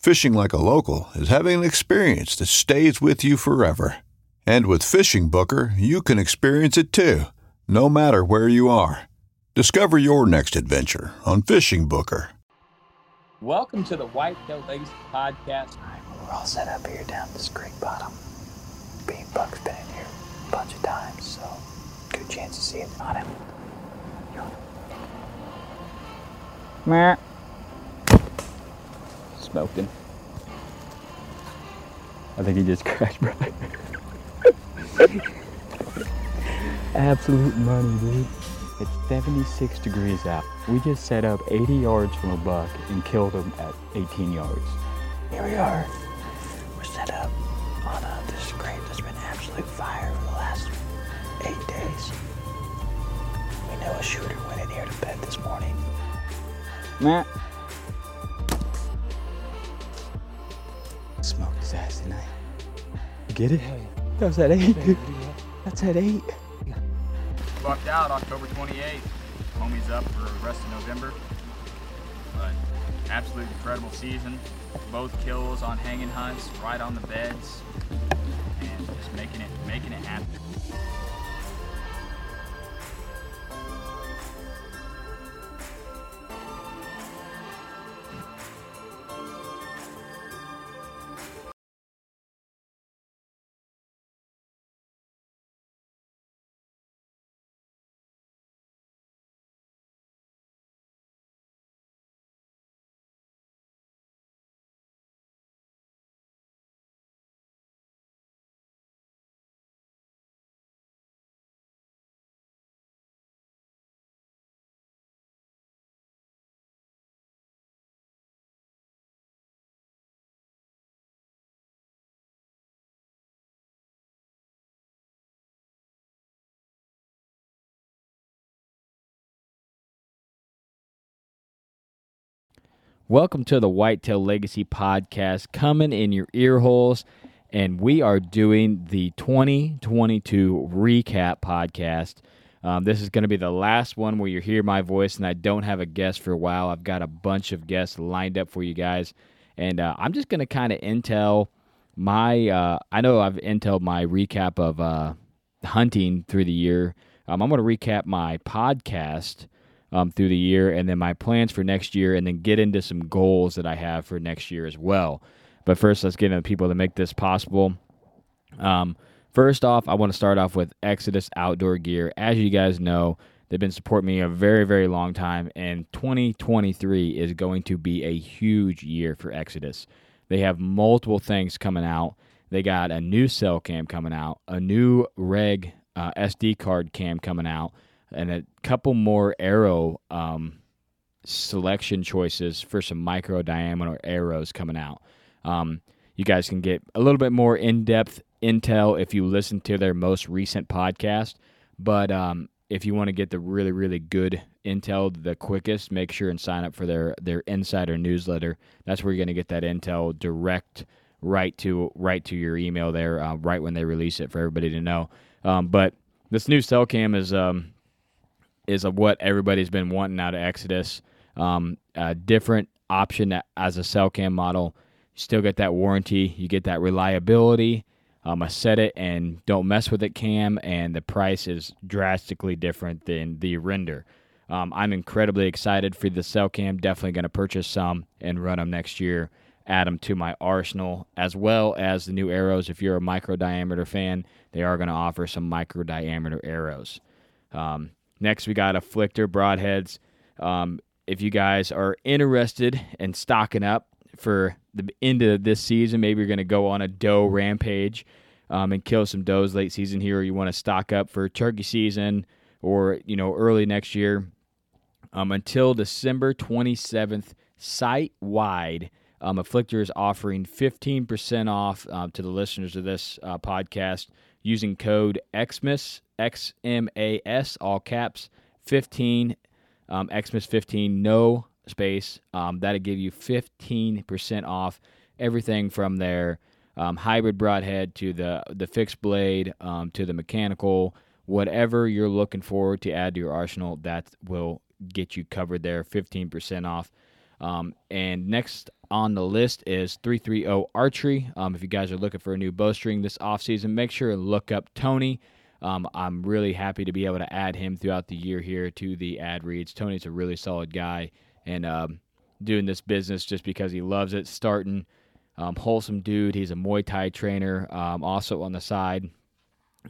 Fishing like a local is having an experience that stays with you forever. And with Fishing Booker, you can experience it too, no matter where you are. Discover your next adventure on Fishing Booker. Welcome to the Whitetail Legacy Podcast. We're all set up here down this creek bottom. Bean Buck's been in here a bunch of times, so good chance to see it on him. Meh. Smoking. I think he just crashed, bro. Absolute money, dude. It's 76 degrees out. We just set up 80 yards from a buck and killed him at 18 yards. Here we are. We're set up on uh, this scrape that's been absolute fire for the last eight days. We know a shooter went in here to bed this morning. Meh. Get it? That was at 8, dude. That's at 8. Bucked out October 28th. Homie's up for the rest of November. But absolute incredible season. Both kills on hanging hunts, right on the beds, and just making it making it happen. Welcome to the Whitetail Legacy Podcast, coming in your ear holes. And we are doing the 2022 recap podcast. Um, this is going to be the last one where you hear my voice, and I don't have a guest for a while. I've got a bunch of guests lined up for you guys. And uh, I'm just going to kind of intel my, uh, I know I've intel my recap of uh, hunting through the year. Um, I'm going to recap my podcast um, through the year, and then my plans for next year, and then get into some goals that I have for next year as well. But first, let's get into the people that make this possible. Um, first off, I want to start off with Exodus Outdoor Gear. As you guys know, they've been supporting me a very, very long time, and 2023 is going to be a huge year for Exodus. They have multiple things coming out. They got a new cell cam coming out, a new reg uh, SD card cam coming out, and a couple more arrow um, selection choices for some micro diameter arrows coming out. Um, you guys can get a little bit more in depth intel if you listen to their most recent podcast. But um, if you want to get the really, really good intel the quickest, make sure and sign up for their, their insider newsletter. That's where you're going to get that intel direct right to right to your email there, uh, right when they release it for everybody to know. Um, but this new cell cam is um, is what everybody's been wanting out of Exodus. Um, a different option as a cell cam model. You still get that warranty. You get that reliability. Um, a set it and don't mess with it cam, and the price is drastically different than the render. Um, I'm incredibly excited for the cell cam. Definitely going to purchase some and run them next year. Add them to my arsenal, as well as the new arrows. If you're a micro diameter fan, they are going to offer some micro diameter arrows. Um, next, we got afflictor broadheads. Um, if you guys are interested in stocking up for the end of this season, maybe you're going to go on a doe rampage um, and kill some does late season here, or you want to stock up for turkey season or you know early next year. Um, until December 27th, site wide, um, Afflictor is offering 15% off uh, to the listeners of this uh, podcast using code XMAS, X M A S, all caps, 15, um, XMAS 15, no space. Um, that'll give you 15% off everything from their um, hybrid broadhead to the, the fixed blade um, to the mechanical. Whatever you're looking for to add to your arsenal, that will get you covered there, 15% off. Um, and next on the list is 330 Archery. Um, if you guys are looking for a new bowstring this offseason, make sure and look up Tony. Um, I'm really happy to be able to add him throughout the year here to the ad reads. Tony's a really solid guy and um, doing this business just because he loves it. Starting, um, wholesome dude. He's a Muay Thai trainer, um, also on the side.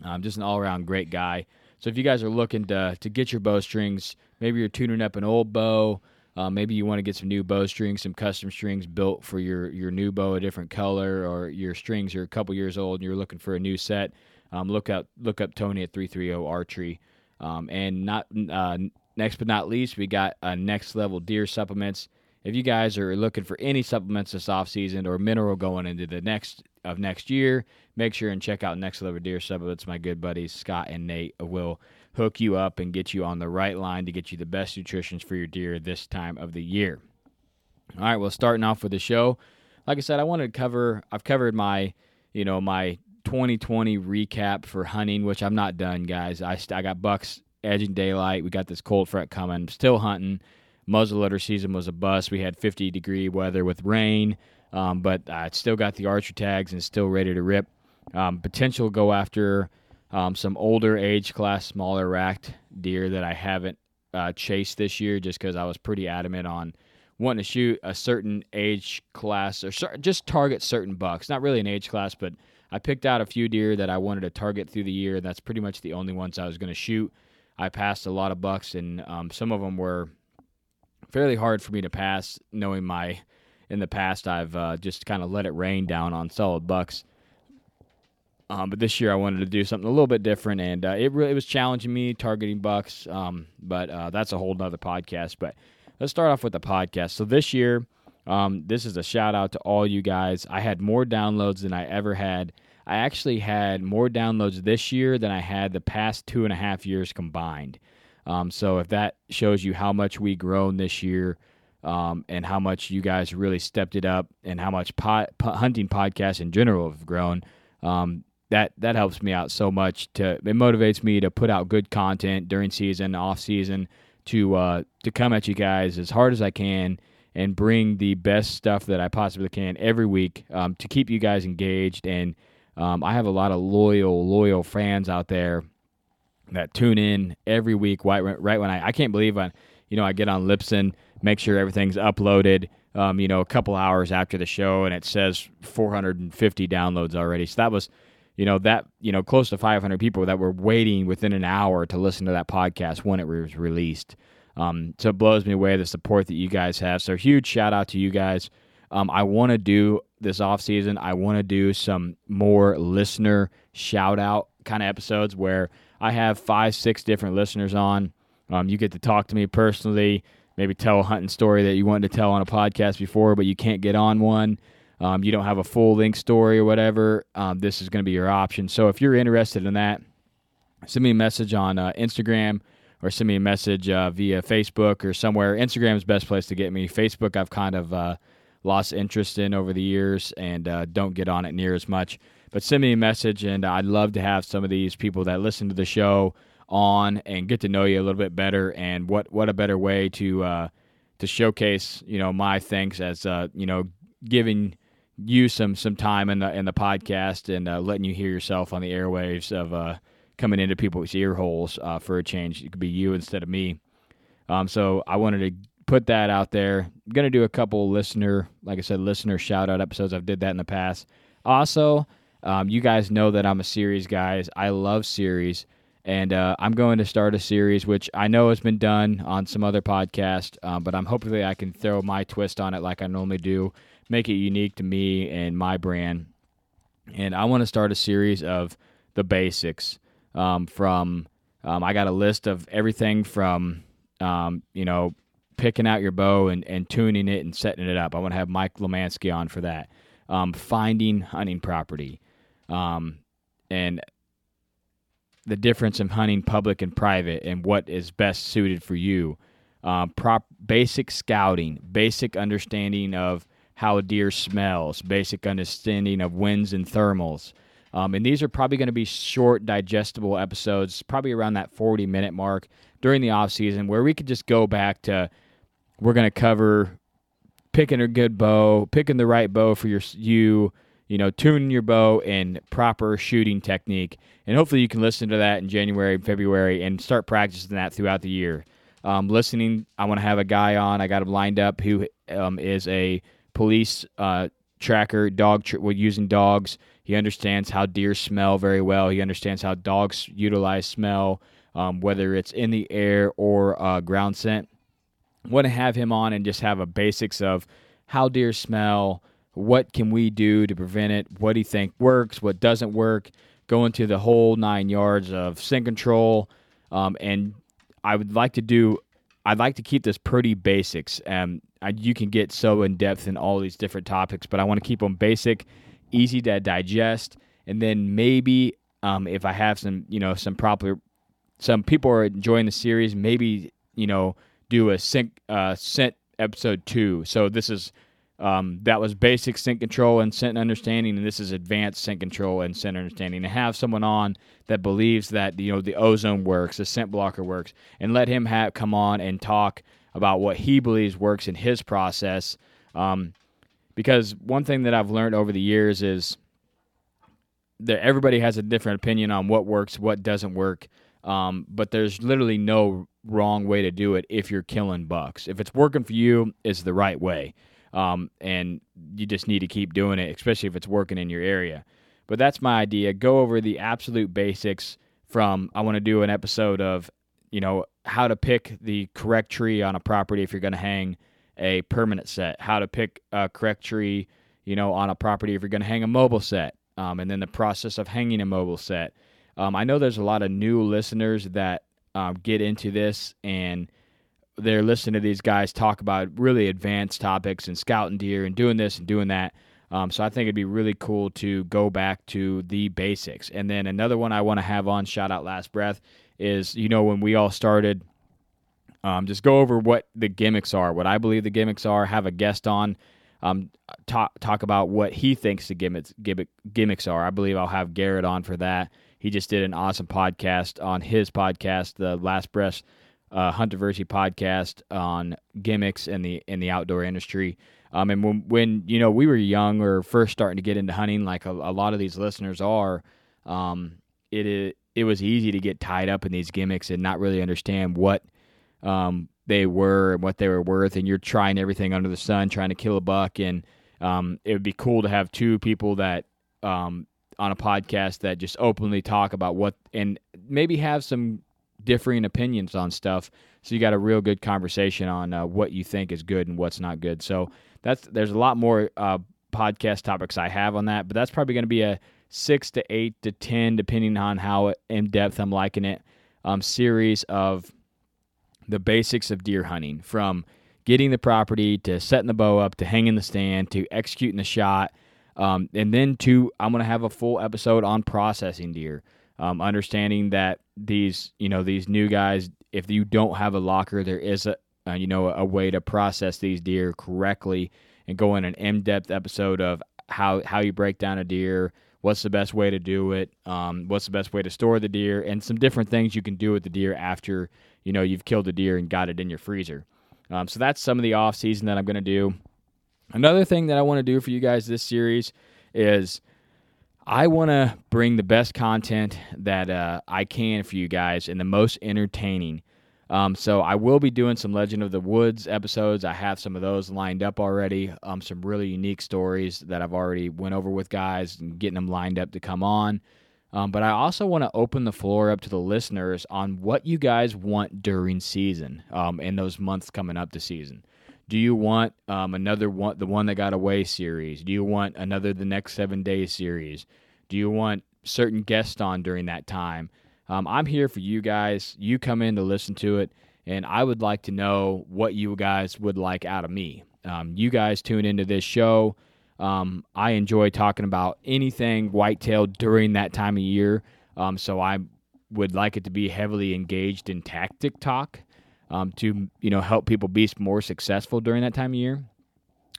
Um, just an all around great guy. So if you guys are looking to to get your bowstrings, maybe you're tuning up an old bow. Uh, maybe you want to get some new bowstrings, some custom strings built for your, your new bow, a different color, or your strings are a couple years old and you're looking for a new set. Um, look up look up Tony at three three zero Archery. Um, and not uh, next but not least, we got uh, next level deer supplements. If you guys are looking for any supplements this off season or mineral going into the next of next year, make sure and check out Next Level Deer Supplements. My good buddies Scott and Nate will hook you up and get you on the right line to get you the best nutrition for your deer this time of the year. All right, well, starting off with the show, like I said, I wanted to cover. I've covered my, you know, my 2020 recap for hunting, which I'm not done, guys. I I got bucks edging daylight. We got this cold front coming. Still hunting muzzleloader season was a bust. We had 50 degree weather with rain, um, but I still got the archer tags and still ready to rip. Um, potential go after um, some older age class, smaller racked deer that I haven't uh, chased this year just because I was pretty adamant on wanting to shoot a certain age class or just target certain bucks. Not really an age class, but I picked out a few deer that I wanted to target through the year. That's pretty much the only ones I was going to shoot. I passed a lot of bucks, and um, some of them were fairly hard for me to pass, knowing my in the past I've uh, just kind of let it rain down on solid bucks. Um, but this year I wanted to do something a little bit different, and uh, it really it was challenging me targeting bucks. Um, but uh, that's a whole nother podcast. But let's start off with the podcast. So this year, um, this is a shout out to all you guys. I had more downloads than I ever had. I actually had more downloads this year than I had the past two and a half years combined. Um, so if that shows you how much we grown this year, um, and how much you guys really stepped it up, and how much pot, hunting podcasts in general have grown, um, that that helps me out so much. To it motivates me to put out good content during season, off season, to uh, to come at you guys as hard as I can and bring the best stuff that I possibly can every week um, to keep you guys engaged. And um, I have a lot of loyal, loyal fans out there that tune in every week right, right when I I can't believe I you know I get on Libsyn, make sure everything's uploaded. Um, you know, a couple hours after the show, and it says 450 downloads already. So that was, you know, that you know, close to 500 people that were waiting within an hour to listen to that podcast when it was released. Um, so it blows me away the support that you guys have. So huge shout out to you guys. Um, I want to do this off season. I want to do some more listener shout out kind of episodes where I have five, six different listeners on. Um, you get to talk to me personally, maybe tell a hunting story that you wanted to tell on a podcast before, but you can't get on one. Um, you don't have a full length story or whatever. Um, this is going to be your option. So if you're interested in that, send me a message on uh, Instagram or send me a message uh, via Facebook or somewhere. Instagram is best place to get me. Facebook, I've kind of uh, lost interest in over the years and uh, don't get on it near as much. but send me a message, and I'd love to have some of these people that listen to the show on and get to know you a little bit better. And what what a better way to uh, to showcase you know my thanks as uh, you know giving you some some time in the in the podcast and uh, letting you hear yourself on the airwaves of uh, coming into people's ear holes uh, for a change. It could be you instead of me. Um, so I wanted to put that out there. I'm gonna do a couple listener, like I said, listener shout out episodes. I've did that in the past. Also, um, you guys know that I'm a series guys. I love series, and uh, I'm going to start a series which I know has been done on some other podcast, um, but I'm hopefully I can throw my twist on it like I normally do, make it unique to me and my brand. And I want to start a series of the basics um, from. Um, I got a list of everything from um, you know picking out your bow and, and tuning it and setting it up. I want to have Mike Lemansky on for that. Um, finding hunting property, um, and the difference in hunting public and private, and what is best suited for you. Um, prop basic scouting, basic understanding of how a deer smells, basic understanding of winds and thermals. Um, and these are probably going to be short, digestible episodes, probably around that 40 minute mark during the off season, where we could just go back to we're going to cover picking a good bow, picking the right bow for your you, you know, tuning your bow and proper shooting technique. And hopefully you can listen to that in January, February, and start practicing that throughout the year. Um, listening, I want to have a guy on. I got him lined up who um, is a police uh, tracker, dog tr- using dogs. He understands how deer smell very well. He understands how dogs utilize smell, um, whether it's in the air or uh, ground scent want to have him on and just have a basics of how deer smell, what can we do to prevent it, what do you think works, what doesn't work, go into the whole nine yards of scent control. Um, and I would like to do, I'd like to keep this pretty basics. Um, I, you can get so in depth in all these different topics, but I want to keep them basic, easy to digest, and then maybe um, if I have some, you know, some proper, some people are enjoying the series, maybe you know do a sync uh, scent episode two. So this is um, that was basic scent control and scent understanding, and this is advanced scent control and scent understanding. To have someone on that believes that you know the ozone works, the scent blocker works, and let him have come on and talk about what he believes works in his process. Um, because one thing that I've learned over the years is that everybody has a different opinion on what works, what doesn't work. Um, but there's literally no wrong way to do it if you're killing bucks. If it's working for you, it's the right way. Um, and you just need to keep doing it, especially if it's working in your area. But that's my idea. Go over the absolute basics from I want to do an episode of, you know, how to pick the correct tree on a property if you're going to hang a permanent set, how to pick a correct tree, you know, on a property if you're going to hang a mobile set, um, and then the process of hanging a mobile set. Um, I know there's a lot of new listeners that um, get into this and they're listening to these guys talk about really advanced topics and scouting deer and doing this and doing that. Um, so I think it'd be really cool to go back to the basics. And then another one I want to have on shout out last breath is you know when we all started, um, just go over what the gimmicks are, what I believe the gimmicks are. Have a guest on, um, talk talk about what he thinks the gimmicks gimmick, gimmicks are. I believe I'll have Garrett on for that he just did an awesome podcast on his podcast, the Last Breath uh, Huntiversity podcast on gimmicks in the in the outdoor industry. Um, and when, when you know we were young or first starting to get into hunting, like a, a lot of these listeners are, um, it, it it was easy to get tied up in these gimmicks and not really understand what um, they were and what they were worth. And you're trying everything under the sun, trying to kill a buck. And um, it would be cool to have two people that um, on a podcast that just openly talk about what and maybe have some differing opinions on stuff. So you got a real good conversation on uh, what you think is good and what's not good. So that's there's a lot more uh, podcast topics I have on that, but that's probably going to be a six to eight to ten, depending on how in depth I'm liking it. Um, series of the basics of deer hunting from getting the property to setting the bow up to hanging the stand to executing the shot um, and then two, I'm going to have a full episode on processing deer, um, understanding that these, you know, these new guys, if you don't have a locker, there is a, uh, you know, a way to process these deer correctly and go in an in-depth episode of how how you break down a deer, what's the best way to do it, um, what's the best way to store the deer, and some different things you can do with the deer after you know you've killed the deer and got it in your freezer. Um, so that's some of the off season that I'm going to do. Another thing that I want to do for you guys this series is I want to bring the best content that uh, I can for you guys and the most entertaining. Um, so I will be doing some Legend of the Woods episodes. I have some of those lined up already. Um, some really unique stories that I've already went over with guys and getting them lined up to come on. Um, but I also want to open the floor up to the listeners on what you guys want during season um, in those months coming up to season. Do you want um, another one, the one that got away series? Do you want another the next seven days series? Do you want certain guests on during that time? Um, I'm here for you guys. You come in to listen to it, and I would like to know what you guys would like out of me. Um, you guys tune into this show. Um, I enjoy talking about anything whitetail during that time of year. Um, so I would like it to be heavily engaged in tactic talk um, to you know help people be more successful during that time of year.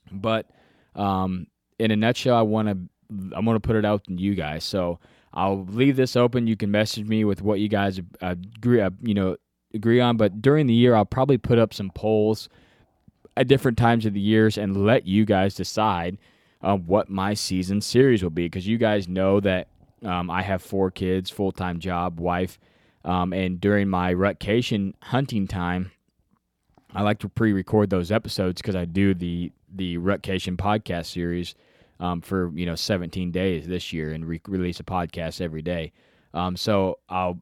But um, in a nutshell, I want to I want to put it out to you guys. So I'll leave this open. You can message me with what you guys agree, uh, you know, agree on. But during the year, I'll probably put up some polls at different times of the years and let you guys decide uh, what my season series will be. Because you guys know that um, I have four kids, full time job, wife, um, and during my rutcation hunting time, I like to pre-record those episodes because I do the the rutcation podcast series um, for you know 17 days this year and re- release a podcast every day. Um, so I'll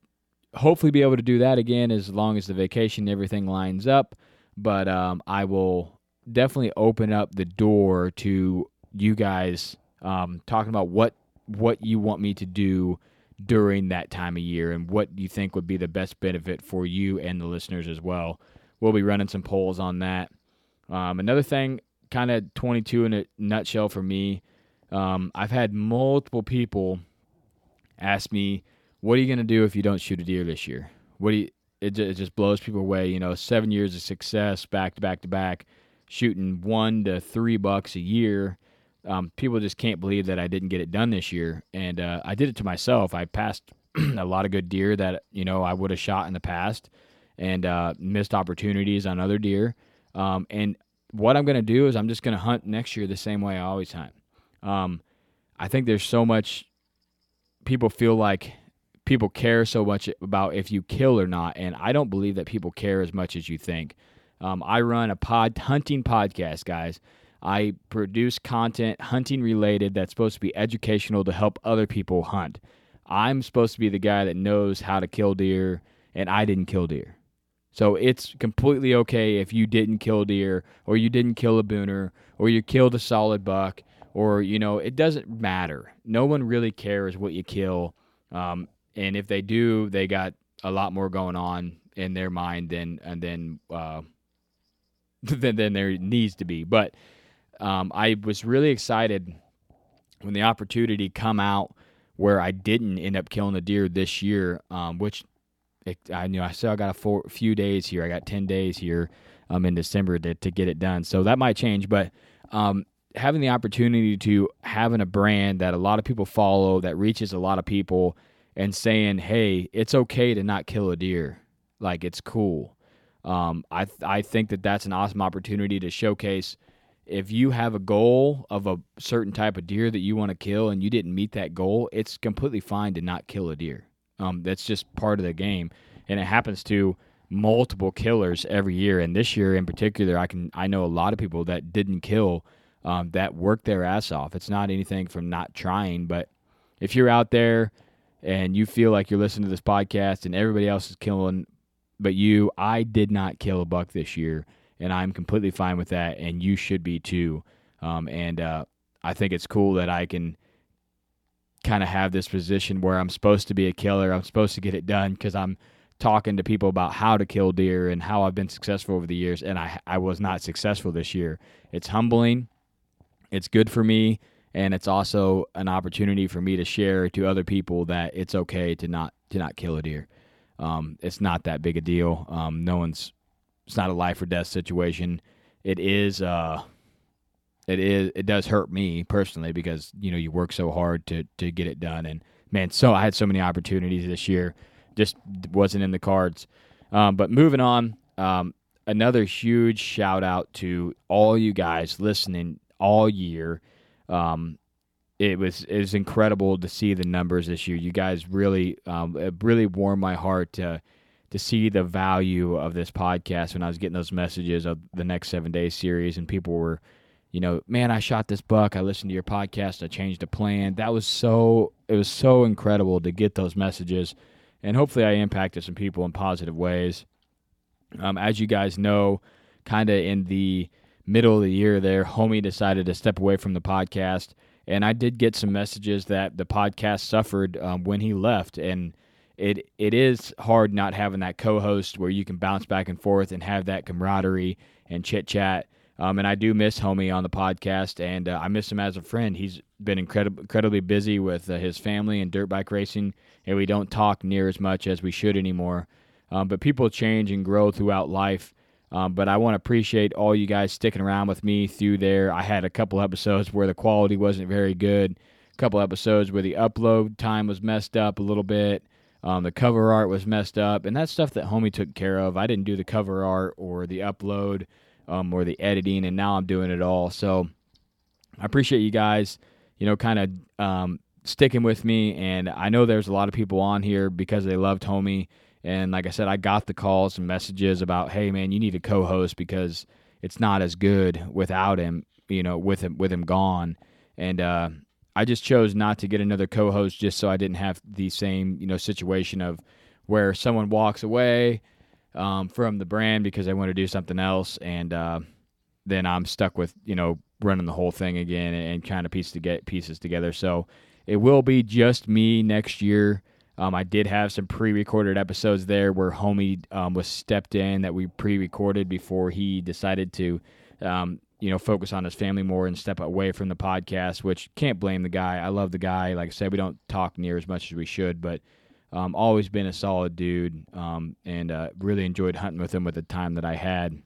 hopefully be able to do that again as long as the vacation and everything lines up. But um, I will definitely open up the door to you guys um, talking about what what you want me to do during that time of year and what you think would be the best benefit for you and the listeners as well. We'll be running some polls on that. Um, another thing, kind of 22 in a nutshell for me, um, I've had multiple people ask me, "What are you going to do if you don't shoot a deer this year?" What do you? It, it just blows people away. You know, seven years of success, back to back to back, shooting one to three bucks a year um, people just can't believe that I didn't get it done this year, and uh, I did it to myself. I passed a lot of good deer that you know I would have shot in the past, and uh, missed opportunities on other deer. Um, and what I'm going to do is I'm just going to hunt next year the same way I always hunt. Um, I think there's so much people feel like people care so much about if you kill or not, and I don't believe that people care as much as you think. Um, I run a pod hunting podcast, guys. I produce content hunting related that's supposed to be educational to help other people hunt. I'm supposed to be the guy that knows how to kill deer, and I didn't kill deer. So it's completely okay if you didn't kill deer, or you didn't kill a booner, or you killed a solid buck, or you know it doesn't matter. No one really cares what you kill, um, and if they do, they got a lot more going on in their mind than and then uh, than, than there needs to be. But um, I was really excited when the opportunity come out where I didn't end up killing a deer this year, um, which it, I knew I still got a four, few days here. I got ten days here um, in December to, to get it done. So that might change, but um, having the opportunity to having a brand that a lot of people follow that reaches a lot of people and saying, "Hey, it's okay to not kill a deer. Like it's cool." Um, I I think that that's an awesome opportunity to showcase if you have a goal of a certain type of deer that you want to kill and you didn't meet that goal, it's completely fine to not kill a deer. Um, that's just part of the game, and it happens to multiple killers every year. And this year in particular, I can I know a lot of people that didn't kill um, that work their ass off. It's not anything from not trying, but if you're out there and you feel like you're listening to this podcast and everybody else is killing, but you, I did not kill a buck this year and I'm completely fine with that, and you should be too. Um, and uh, I think it's cool that I can kind of have this position where I'm supposed to be a killer. I'm supposed to get it done because I'm talking to people about how to kill deer and how I've been successful over the years, and I I was not successful this year. It's humbling. It's good for me, and it's also an opportunity for me to share to other people that it's okay to not to not kill a deer. Um, it's not that big a deal. Um, no one's it's not a life or death situation. It is uh, it is it does hurt me personally because you know you work so hard to to get it done and man so I had so many opportunities this year just wasn't in the cards um, but moving on um, another huge shout out to all you guys listening all year um, it was it was incredible to see the numbers this year you guys really um, it really warmed my heart to to see the value of this podcast when I was getting those messages of the next seven day series and people were you know, man, I shot this buck. I listened to your podcast. I changed a plan. That was so, it was so incredible to get those messages. And hopefully I impacted some people in positive ways. Um, as you guys know, kind of in the middle of the year there, Homie decided to step away from the podcast. And I did get some messages that the podcast suffered um, when he left. And it it is hard not having that co-host where you can bounce back and forth and have that camaraderie and chit chat um, and I do miss Homie on the podcast, and uh, I miss him as a friend. He's been incredible, incredibly busy with uh, his family and dirt bike racing, and we don't talk near as much as we should anymore. Um, but people change and grow throughout life. Um, but I want to appreciate all you guys sticking around with me through there. I had a couple episodes where the quality wasn't very good, a couple episodes where the upload time was messed up a little bit. Um, the cover art was messed up, and that's stuff that Homie took care of. I didn't do the cover art or the upload um, or the editing, and now I'm doing it all. So I appreciate you guys, you know, kind of um, sticking with me. And I know there's a lot of people on here because they loved Homie. And like I said, I got the calls and messages about, hey man, you need a co-host because it's not as good without him. You know, with him with him gone. And uh, I just chose not to get another co-host just so I didn't have the same you know situation of where someone walks away um, from the brand because they want to do something else, and uh, then I'm stuck with you know running the whole thing again and, and kind of piece to get pieces together. So it will be just me next year. Um, I did have some pre-recorded episodes there where Homie um, was stepped in that we pre-recorded before he decided to, um, you know, focus on his family more and step away from the podcast. Which can't blame the guy. I love the guy. Like I said, we don't talk near as much as we should, but um, always been a solid dude, um, and uh, really enjoyed hunting with him with the time that I had.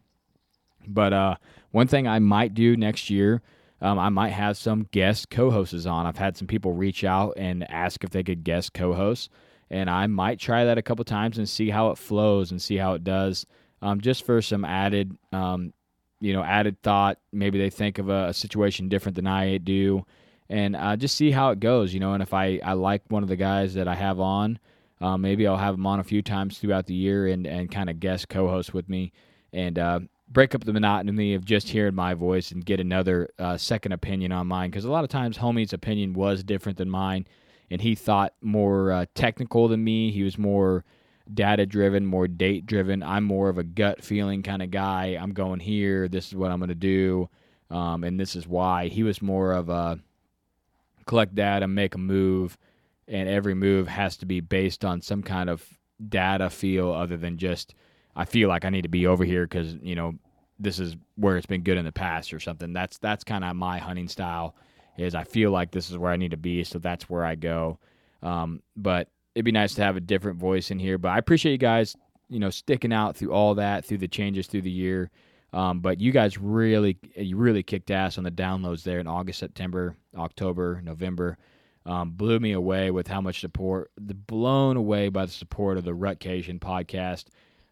But uh, one thing I might do next year, um, I might have some guest co-hosts on. I've had some people reach out and ask if they could guest co-host, and I might try that a couple times and see how it flows and see how it does, um, just for some added, um, you know, added thought. Maybe they think of a, a situation different than I do, and uh, just see how it goes. You know, and if I I like one of the guys that I have on. Um, maybe I'll have them on a few times throughout the year and, and kind of guest co host with me and uh, break up the monotony of just hearing my voice and get another uh, second opinion on mine. Because a lot of times, Homie's opinion was different than mine, and he thought more uh, technical than me. He was more data driven, more date driven. I'm more of a gut feeling kind of guy. I'm going here. This is what I'm going to do. Um, and this is why. He was more of a collect data, make a move and every move has to be based on some kind of data feel other than just I feel like I need to be over here because you know this is where it's been good in the past or something. That's that's kind of my hunting style. Is I feel like this is where I need to be, so that's where I go. Um, but it'd be nice to have a different voice in here. But I appreciate you guys, you know, sticking out through all that, through the changes through the year. Um, but you guys really, you really kicked ass on the downloads there in August, September, October, November um, blew me away with how much support, blown away by the support of the Rutcation podcast.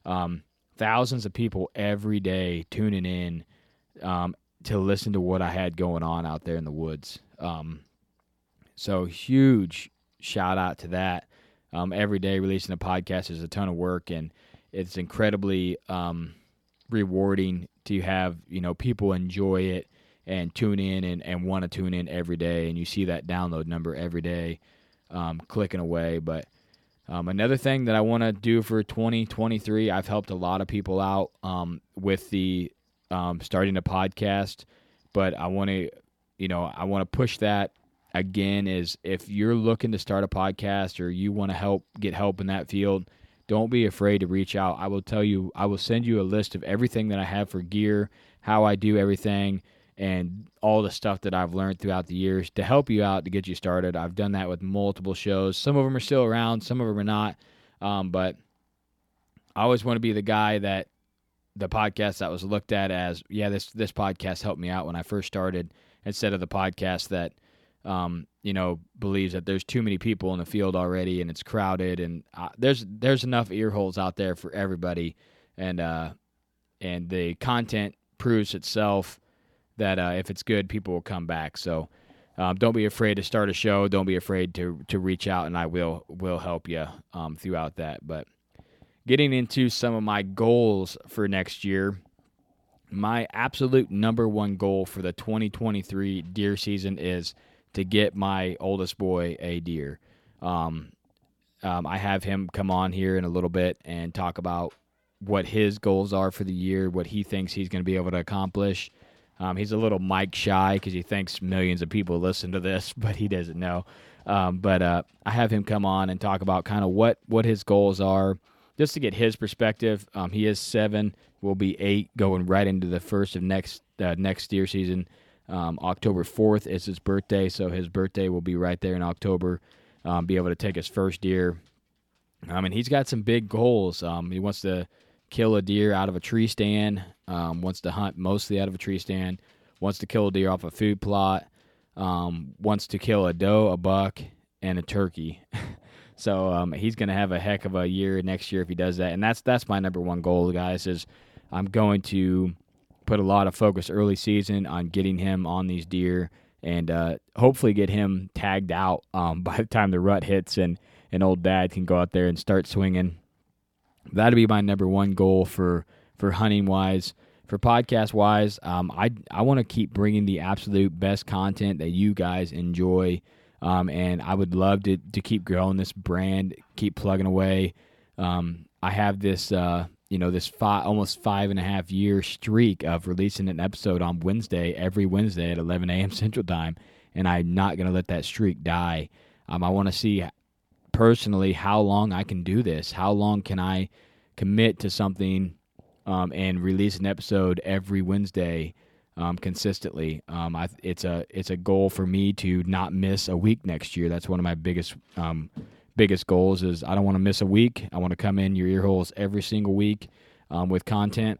Um, thousands of people every day tuning in um, to listen to what I had going on out there in the woods. Um, so huge shout out to that. Um, every day releasing a podcast is a ton of work, and it's incredibly um, rewarding to have you know people enjoy it and tune in and, and want to tune in every day. And you see that download number every day um, clicking away. But um, another thing that I want to do for 2023, I've helped a lot of people out um, with the um, starting a podcast, but I want to, you know, I want to push that again. Is if you're looking to start a podcast or you want to help get help in that field, don't be afraid to reach out. I will tell you, I will send you a list of everything that I have for gear, how I do everything and all the stuff that I've learned throughout the years to help you out to get you started. I've done that with multiple shows. Some of them are still around, some of them are not. Um, but I always want to be the guy that the podcast that was looked at as yeah this this podcast helped me out when I first started instead of the podcast that um, you know believes that there's too many people in the field already and it's crowded and uh, there's there's enough ear holes out there for everybody and uh, and the content proves itself that uh, if it's good people will come back so um, don't be afraid to start a show don't be afraid to to reach out and I will will help you um, throughout that but getting into some of my goals for next year. My absolute number one goal for the 2023 deer season is to get my oldest boy a deer. Um, um, I have him come on here in a little bit and talk about what his goals are for the year, what he thinks he's going to be able to accomplish. Um, he's a little mic shy because he thinks millions of people listen to this, but he doesn't know. Um, but uh, I have him come on and talk about kind of what what his goals are, just to get his perspective. Um, he is seven, will be eight, going right into the first of next uh, next year season. Um, October fourth is his birthday, so his birthday will be right there in October. Um, be able to take his first deer. I mean, he's got some big goals. Um, he wants to kill a deer out of a tree stand. Um, wants to hunt mostly out of a tree stand. Wants to kill a deer off a food plot. Um, wants to kill a doe, a buck, and a turkey. So um, he's going to have a heck of a year next year if he does that, and that's that's my number one goal, guys. Is I'm going to put a lot of focus early season on getting him on these deer and uh, hopefully get him tagged out um, by the time the rut hits and and old dad can go out there and start swinging. That'd be my number one goal for for hunting wise. For podcast wise, um, I I want to keep bringing the absolute best content that you guys enjoy um, and I would love to, to keep growing this brand, keep plugging away. Um, I have this, uh, you know, this five, almost five and a half year streak of releasing an episode on Wednesday, every Wednesday at 11 a.m. Central Time, and I'm not going to let that streak die. Um, I want to see personally how long I can do this. How long can I commit to something um, and release an episode every Wednesday? um, consistently. Um, I, it's a it's a goal for me to not miss a week next year. That's one of my biggest um, biggest goals. Is I don't want to miss a week. I want to come in your ear holes every single week um, with content.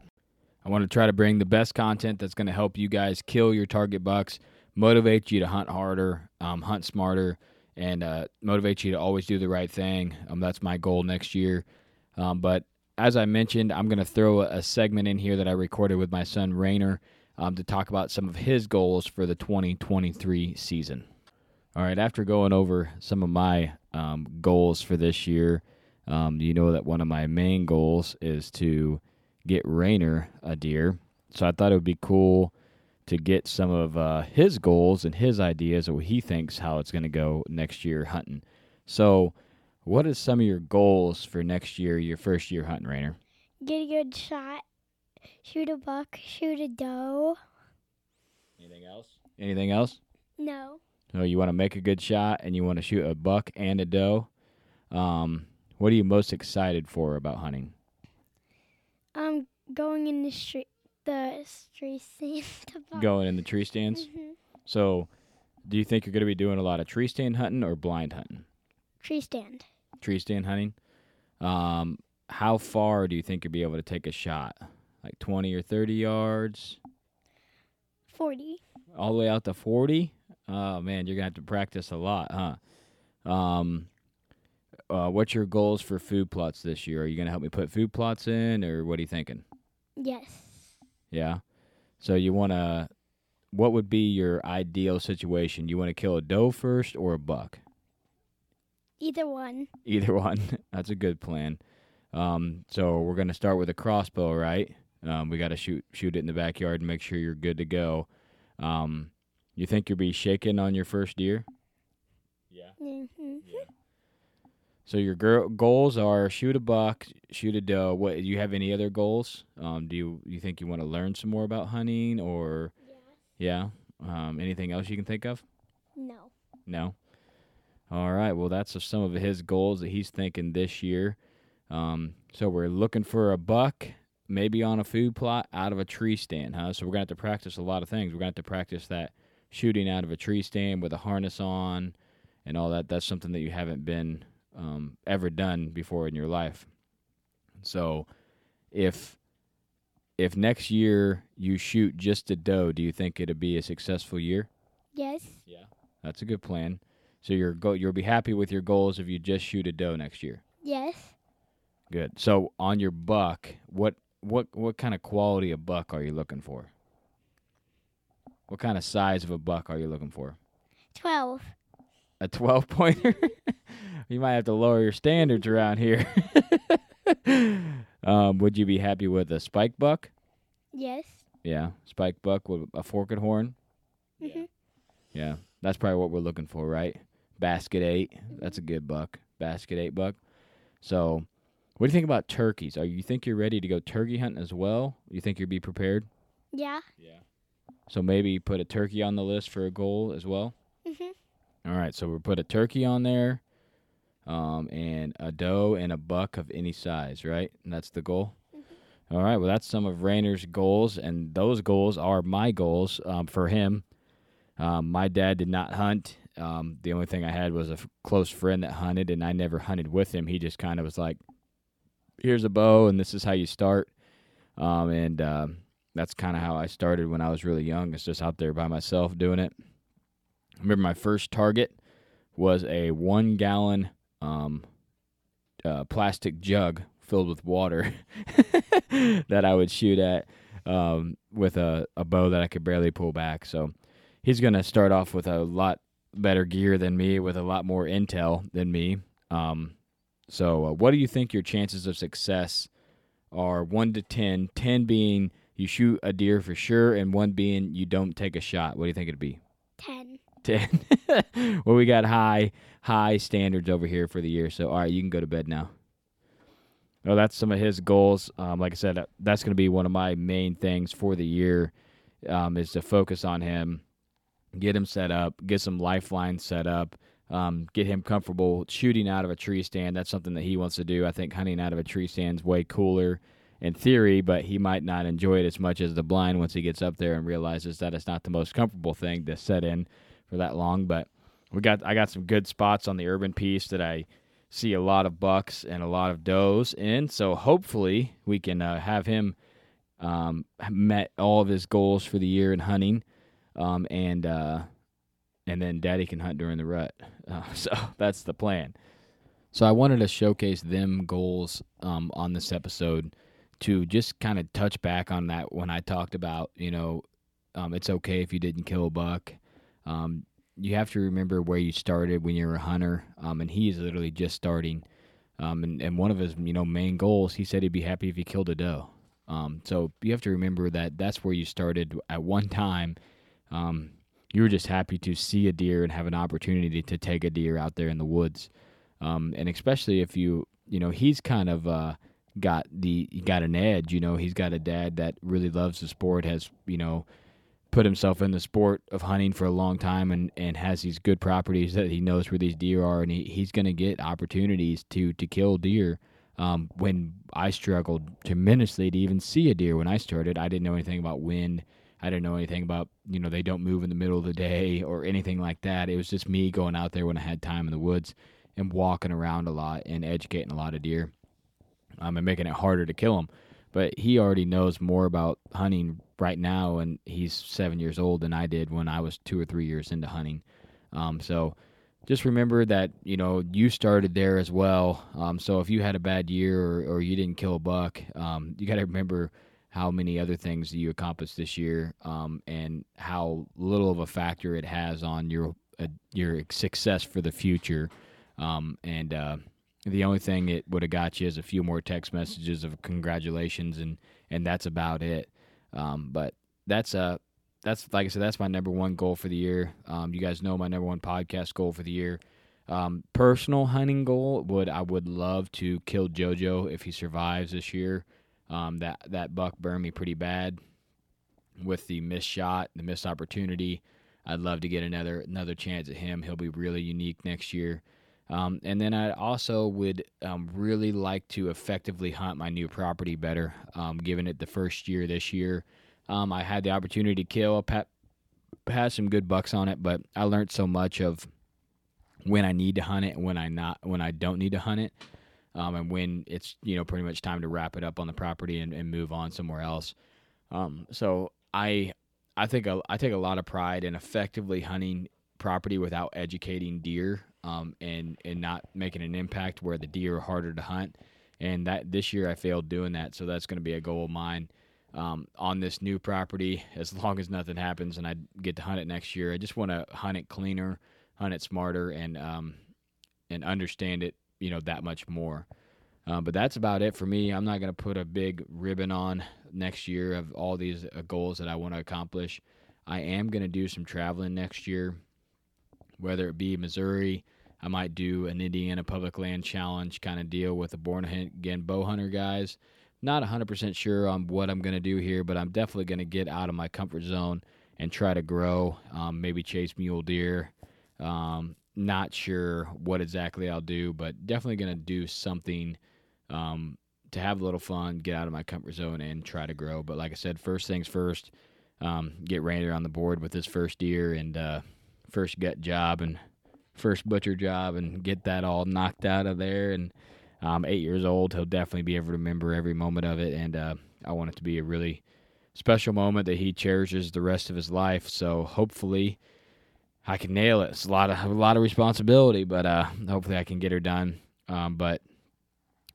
I want to try to bring the best content that's going to help you guys kill your target bucks, motivate you to hunt harder, um, hunt smarter, and uh, motivate you to always do the right thing. Um, that's my goal next year. but as I mentioned, I'm going to throw a segment in here that I recorded with my son Rainer um, to talk about some of his goals for the 2023 season. All right, after going over some of my um, goals for this year, um, you know that one of my main goals is to get Rainer a deer. So I thought it would be cool to get some of uh, his goals and his ideas of what he thinks how it's going to go next year hunting. So, what is some of your goals for next year, your first year hunting, Rainer? Get a good shot shoot a buck, shoot a doe. Anything else? Anything else? No. So you want to make a good shot and you want to shoot a buck and a doe. Um, what are you most excited for about hunting? Um, going in the street, the tree stands. Going in the tree stands. Mm-hmm. So, do you think you're going to be doing a lot of tree stand hunting or blind hunting? Tree stand. Tree stand hunting. Um, how far do you think you'll be able to take a shot? like 20 or 30 yards? 40. All the way out to 40? Oh, man, you're going to have to practice a lot, huh? Um, uh, what's your goals for food plots this year? Are you going to help me put food plots in, or what are you thinking? Yes. Yeah. So you want to, what would be your ideal situation? You want to kill a doe first or a buck? Either one. Either one. That's a good plan. Um, so we're going to start with a crossbow, right? Um, we got to shoot shoot it in the backyard and make sure you're good to go. Um, you think you'll be shaking on your first deer? Yeah. Mm-hmm. So your girl, goals are shoot a buck, shoot a doe. What do you have any other goals? Um, do you you think you want to learn some more about hunting or? Yeah. Yeah. Um, anything else you can think of? No. No. All right. Well, that's some of his goals that he's thinking this year. Um, so we're looking for a buck maybe on a food plot out of a tree stand, huh? So we're going to have to practice a lot of things. We're to have to practice that shooting out of a tree stand with a harness on and all that. That's something that you haven't been um, ever done before in your life. So if if next year you shoot just a doe, do you think it'd be a successful year? Yes. Yeah, that's a good plan. So you're go you'll be happy with your goals if you just shoot a doe next year. Yes. Good. So on your buck, what what what kind of quality of buck are you looking for? What kind of size of a buck are you looking for? 12. A 12 pointer? you might have to lower your standards around here. um, would you be happy with a spike buck? Yes. Yeah, spike buck with a forked horn. Mhm. Yeah, that's probably what we're looking for, right? Basket eight. That's a good buck. Basket eight buck. So, what do you think about turkeys? Are you think you're ready to go turkey hunting as well? You think you'd be prepared? Yeah. Yeah. So maybe put a turkey on the list for a goal as well. Mhm. All right, so we'll put a turkey on there, um, and a doe and a buck of any size, right? And that's the goal. All right, well, that's some of Rayner's goals, and those goals are my goals um, for him. Um, my dad did not hunt. Um, the only thing I had was a f- close friend that hunted, and I never hunted with him. He just kind of was like, "Here's a bow, and this is how you start." Um, and um, that's kind of how I started when I was really young. It's just out there by myself doing it. I remember my first target was a one gallon um, uh, plastic jug filled with water that I would shoot at um, with a, a bow that I could barely pull back. So he's going to start off with a lot better gear than me, with a lot more intel than me. Um, so, uh, what do you think your chances of success are? One to 10, 10 being you shoot a deer for sure, and one being you don't take a shot. What do you think it'd be? 10. 10. well, we got high high standards over here for the year. So, all right, you can go to bed now. Oh, that's some of his goals. Um, like I said, uh, that's going to be one of my main things for the year um, is to focus on him, get him set up, get some lifelines set up, um, get him comfortable shooting out of a tree stand. That's something that he wants to do. I think hunting out of a tree stand is way cooler in theory, but he might not enjoy it as much as the blind once he gets up there and realizes that it's not the most comfortable thing to set in for that long. But we got I got some good spots on the urban piece that I see a lot of bucks and a lot of does in. So hopefully we can uh, have him um, met all of his goals for the year in hunting, um, and uh, and then Daddy can hunt during the rut. Uh, so that's the plan. So I wanted to showcase them goals um, on this episode to just kind of touch back on that when I talked about you know um, it's okay if you didn't kill a buck. Um, you have to remember where you started when you were a hunter, um, and he is literally just starting. Um, and, and one of his you know main goals, he said he'd be happy if he killed a doe. Um, so you have to remember that that's where you started at one time. Um, you were just happy to see a deer and have an opportunity to take a deer out there in the woods. Um, and especially if you, you know, he's kind of uh, got the got an edge. You know, he's got a dad that really loves the sport, has you know put himself in the sport of hunting for a long time and, and has these good properties that he knows where these deer are and he, he's going to get opportunities to to kill deer um, when I struggled tremendously to even see a deer when I started. I didn't know anything about wind. I didn't know anything about you know they don't move in the middle of the day or anything like that. It was just me going out there when I had time in the woods and walking around a lot and educating a lot of deer um, and making it harder to kill them but he already knows more about hunting right now and he's seven years old than i did when i was two or three years into hunting. Um, so just remember that you know you started there as well. Um, so if you had a bad year or, or you didn't kill a buck um, you got to remember how many other things you accomplished this year um, and how little of a factor it has on your uh, your success for the future. Um, and uh, the only thing it would have got you is a few more text messages of congratulations, and and that's about it. Um, but that's uh that's like I said, that's my number one goal for the year. Um, you guys know my number one podcast goal for the year. Um, personal hunting goal would I would love to kill JoJo if he survives this year. Um, that that buck burned me pretty bad with the missed shot, the missed opportunity. I'd love to get another another chance at him. He'll be really unique next year. Um, and then I also would um, really like to effectively hunt my new property better, um, given it the first year this year. Um, I had the opportunity to kill, I had some good bucks on it, but I learned so much of when I need to hunt it and when I not when I don't need to hunt it. um, and when it's you know pretty much time to wrap it up on the property and, and move on somewhere else. Um, so I I think I take a lot of pride in effectively hunting property without educating deer um, and and not making an impact where the deer are harder to hunt. And that this year I failed doing that, so that's going to be a goal of mine um, on this new property. As long as nothing happens and I get to hunt it next year, I just want to hunt it cleaner, hunt it smarter, and um, and understand it, you know, that much more. Uh, but that's about it for me. I'm not going to put a big ribbon on next year of all these uh, goals that I want to accomplish. I am going to do some traveling next year, whether it be Missouri. I might do an Indiana Public Land Challenge kind of deal with the Born Again Bow Hunter guys. Not 100% sure on what I'm going to do here, but I'm definitely going to get out of my comfort zone and try to grow, um, maybe chase mule deer. Um, not sure what exactly I'll do, but definitely going to do something um, to have a little fun, get out of my comfort zone, and try to grow. But like I said, first things first, um, get Rander on the board with his first year and uh, first gut job and first butcher job, and get that all knocked out of there. And um, eight years old, he'll definitely be able to remember every moment of it. And uh, I want it to be a really special moment that he cherishes the rest of his life. So hopefully. I can nail it. It's a lot of a lot of responsibility, but uh, hopefully I can get her done. Um, but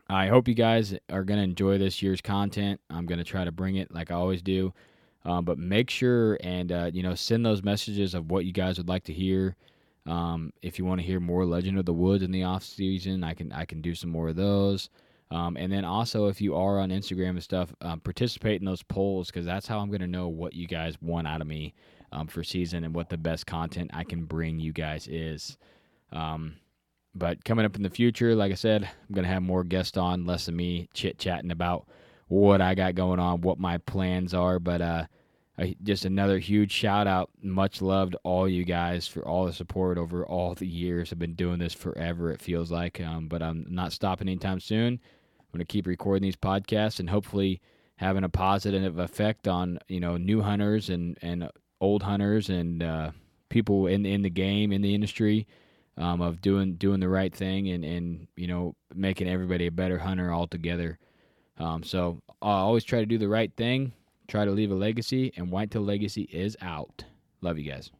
I hope you guys are going to enjoy this year's content. I'm going to try to bring it like I always do. Um, but make sure and uh, you know send those messages of what you guys would like to hear. Um, if you want to hear more Legend of the Woods in the off season, I can I can do some more of those. Um, and then also, if you are on Instagram and stuff, um, participate in those polls because that's how I'm going to know what you guys want out of me um, for season and what the best content I can bring you guys is. Um, but coming up in the future, like I said, I'm going to have more guests on, less of me chit chatting about what I got going on, what my plans are. But uh, just another huge shout out. Much love to all you guys for all the support over all the years. I've been doing this forever, it feels like. Um, but I'm not stopping anytime soon. I'm going to keep recording these podcasts and hopefully having a positive effect on you know new hunters and and old hunters and uh, people in in the game in the industry um, of doing doing the right thing and and you know making everybody a better hunter altogether. Um, so I always try to do the right thing, try to leave a legacy, and Whitetail Legacy is out. Love you guys.